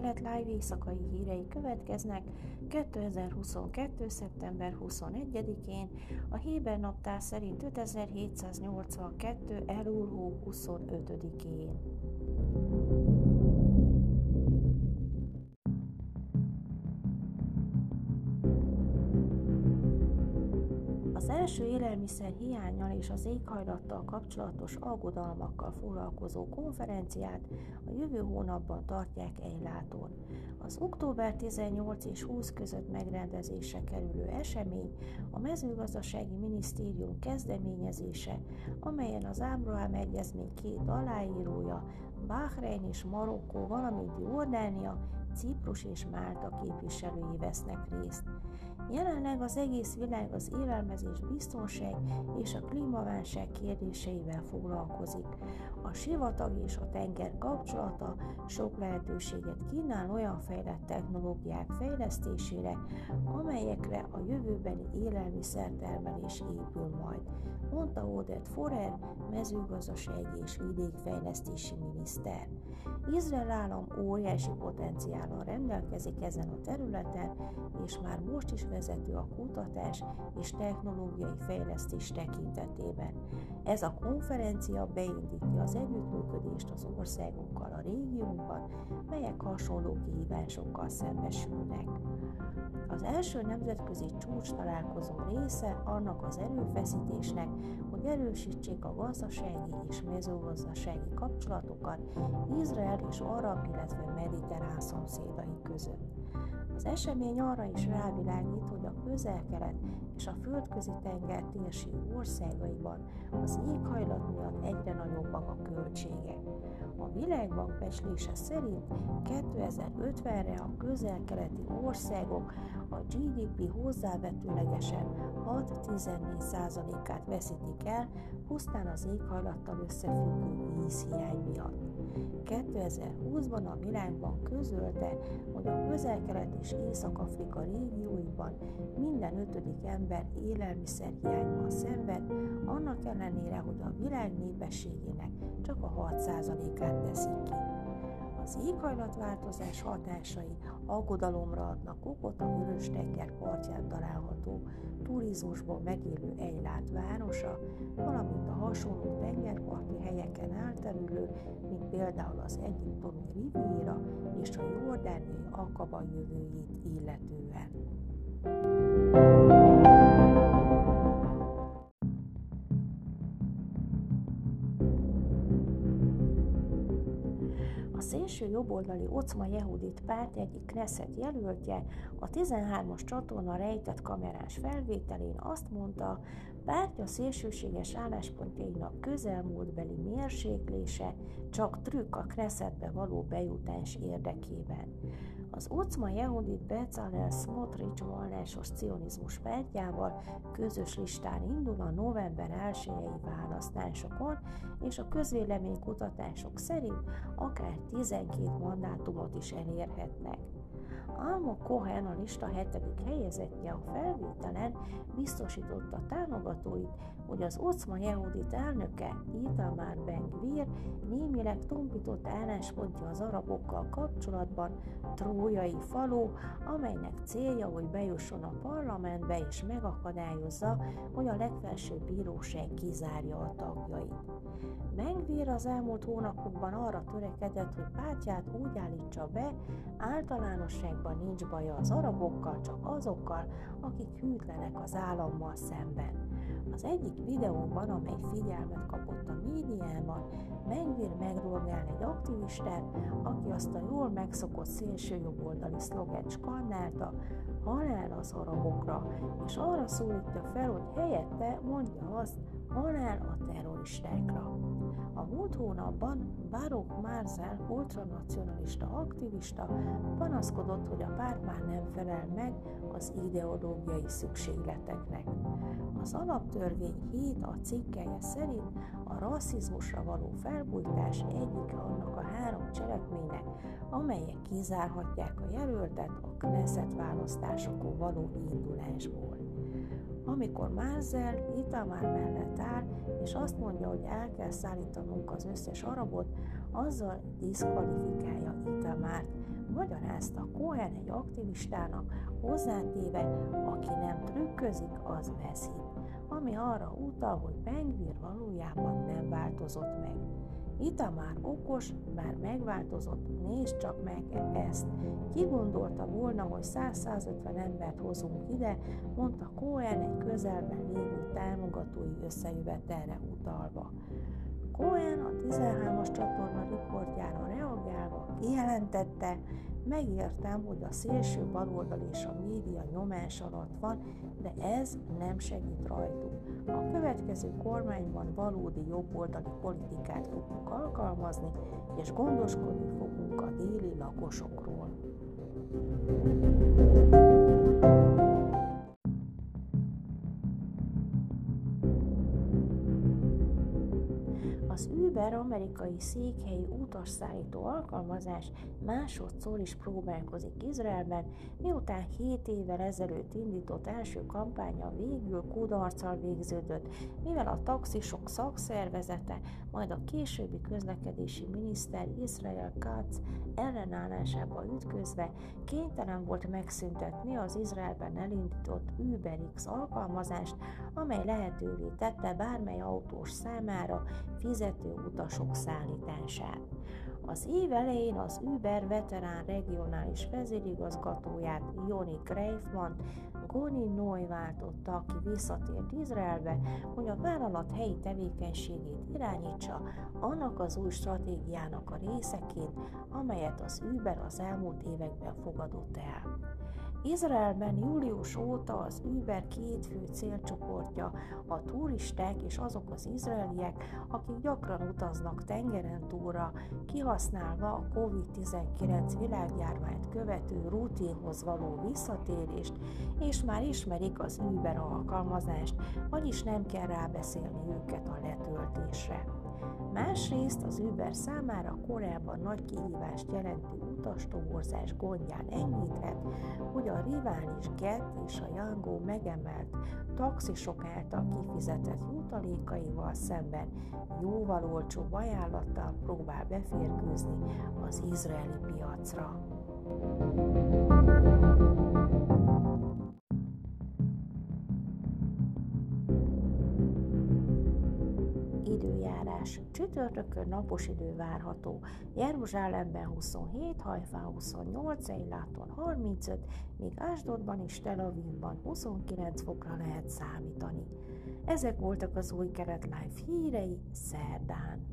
közel-kelet live éjszakai hírei következnek 2022. szeptember 21-én, a Héber naptár szerint 5782. Elul 25-én. Az első élelmiszer hiányal és az éghajlattal kapcsolatos aggodalmakkal foglalkozó konferenciát a jövő hónapban tartják Eiláton. Az október 18 és 20 között megrendezésre kerülő esemény a mezőgazdasági minisztérium kezdeményezése, amelyen az Ábrahám Egyezmény két aláírója, Bahrein és Marokkó, valamint Jordánia, Ciprus és Málta képviselői vesznek részt. Jelenleg az egész világ az élelmezés biztonság és a klímaválság kérdéseivel foglalkozik. A sivatag és a tenger kapcsolata sok lehetőséget kínál olyan fejlett technológiák fejlesztésére, amelyekre a jövőbeni élelmiszertermelés épül majd, mondta Odette Forer, mezőgazdasági és vidékfejlesztési miniszter. Izrael állam óriási potenciállal rendelkezik ezen a területen, és már most is vezető a kutatás és technológiai fejlesztés tekintetében. Ez a konferencia beindítja az együttműködést az országokkal a régiónkban, melyek hasonló kihívásokkal szembesülnek. Az első nemzetközi csúcs találkozó része annak az erőfeszítésnek, hogy erősítsék a gazdasági és mezőgazdasági kapcsolatokat Izrael és arab, illetve mediterrán szomszédai között. Az esemény arra is rávilágít, hogy a közel-kelet és a földközi tenger térség országaiban az éghajlat miatt egyre nagyobbak a költségek. A világbank becslése szerint 2050-re a közel-keleti országok a GDP hozzávetőlegesen 6-14%-át veszítik el pusztán az éghajlattal összefüggő vízhiány miatt. 2020-ban a világban közölte, hogy a közel-kelet és Észak-Afrika régióiban minden ötödik ember élelmiszerhiányban szenved, annak ellenére, hogy a világ népességének csak a 6%-át teszik ki. Az éghajlatváltozás hatásai aggodalomra adnak okot a Vörös-tenger partján található turizmusból megélő Eilat városa, valamint a hasonló tengerparti helyeken elterülő, mint például az egyiptomi Riviera és a jordániai Akaba jövőjét illetően. Szélső jobboldali Ocma Jehudit párt egyik Knesset jelöltje a 13-as csatorna rejtett kamerás felvételén azt mondta, pártja szélsőséges álláspontjainak közelmúltbeli mérséklése csak trükk a Knessetbe való bejutás érdekében. Az Ocma Yehudit Bezalel Smotrich vallásos cionizmus pártjával közös listán indul a november 1 választásokon, és a közvéleménykutatások szerint akár 12 mandátumot is elérhetnek. Alma Cohen, a lista hetedik helyezettje a felvételen biztosította támogatóit, hogy az Ocma Jehudit elnöke Itamar Ben Gvir némileg tompított álláspontja az arabokkal kapcsolatban trójai falu, amelynek célja, hogy bejusson a parlamentbe és megakadályozza, hogy a legfelsőbb bíróság kizárja a tagjait. Mengvér az elmúlt hónapokban arra törekedett, hogy pártját úgy állítsa be, általánosságban nincs baja az arabokkal, csak azokkal, akik hűtlenek az állammal szemben. Az egyik videóban, amely figyelmet kapott a médiában, Mengvér megrólgál egy aktivistát, aki azt a jól megszokott szélsőjobboldali szloget skandálta, halál az arabokra, és arra szólítja fel, hogy helyette mondja azt, halál a terroristákra. A múlt hónapban Baruch Marzel ultranacionalista aktivista panaszkodott, hogy a párt már nem felel meg az ideológiai szükségleteknek. Az alaptörvény 7 a cikkelje szerint a rasszizmusra való felbújtás egyik annak a három cselekménynek, amelyek kizárhatják a jelöltet a Knesset választásokon való indulásból. Amikor Márzel Itamár mellett áll, és azt mondja, hogy el kell szállítanunk az összes arabot, azzal diszkvalifikálja Itamárt, magyarázta Cohen egy aktivistának, hozzátéve, aki nem trükközik, az veszi, ami arra utal, hogy Bengvir valójában nem változott meg. Ita már okos, már megváltozott, nézd csak meg ezt. Ki gondolta volna, hogy 100-150 embert hozunk ide, mondta Cohen egy közelben lévő támogatói összejövetelre utalva. Cohen a 13-as csatorna riportjára reagálva kijelentette, megértem, hogy a szélső baloldal és a média nyomás alatt van, de ez nem segít rajtuk. A következő kormányban valódi jobboldali politikát fogunk alkalmazni, és gondoskodni fogunk a déli lakosokról. Az Uber amerikai székhelyű utasszállító alkalmazás másodszor is próbálkozik Izraelben, miután 7 évvel ezelőtt indított első kampánya végül kudarccal végződött, mivel a taxisok szakszervezete, majd a későbbi közlekedési miniszter Israel Katz ellenállásába ütközve kénytelen volt megszüntetni az Izraelben elindított UberX alkalmazást, amely lehetővé tette bármely autós számára fizető utasok szállítását. Az év elején az Uber veterán regionális vezérigazgatóját Joni Greifman Goni Noy váltotta, aki visszatért Izraelbe, hogy a vállalat helyi tevékenységét irányítsa annak az új stratégiának a részeként, amelyet az Uber az elmúlt években fogadott el. Izraelben július óta az Uber két fő célcsoportja a turisták és azok az izraeliek, akik gyakran utaznak tengeren túlra, kihasználva a COVID-19 világjárványt követő rutinhoz való visszatérést, és már ismerik az Uber alkalmazást, vagyis nem kell rábeszélni őket a letöltésre. Másrészt az Uber számára korábban nagy kihívást jelentő utastoborzás gondján enyhíthet, hogy a rivális Get és a Yango megemelt taxisok által kifizetett jutalékaival szemben jóval olcsóbb ajánlattal próbál beférkőzni az izraeli piacra. Időjárás. Csütörtökön napos idő várható. Jeruzsálemben 27, Hajfán 28, Eiláton 35, míg Ásdodban és Tel Avivban 29 fokra lehet számítani. Ezek voltak az új kelet live hírei szerdán.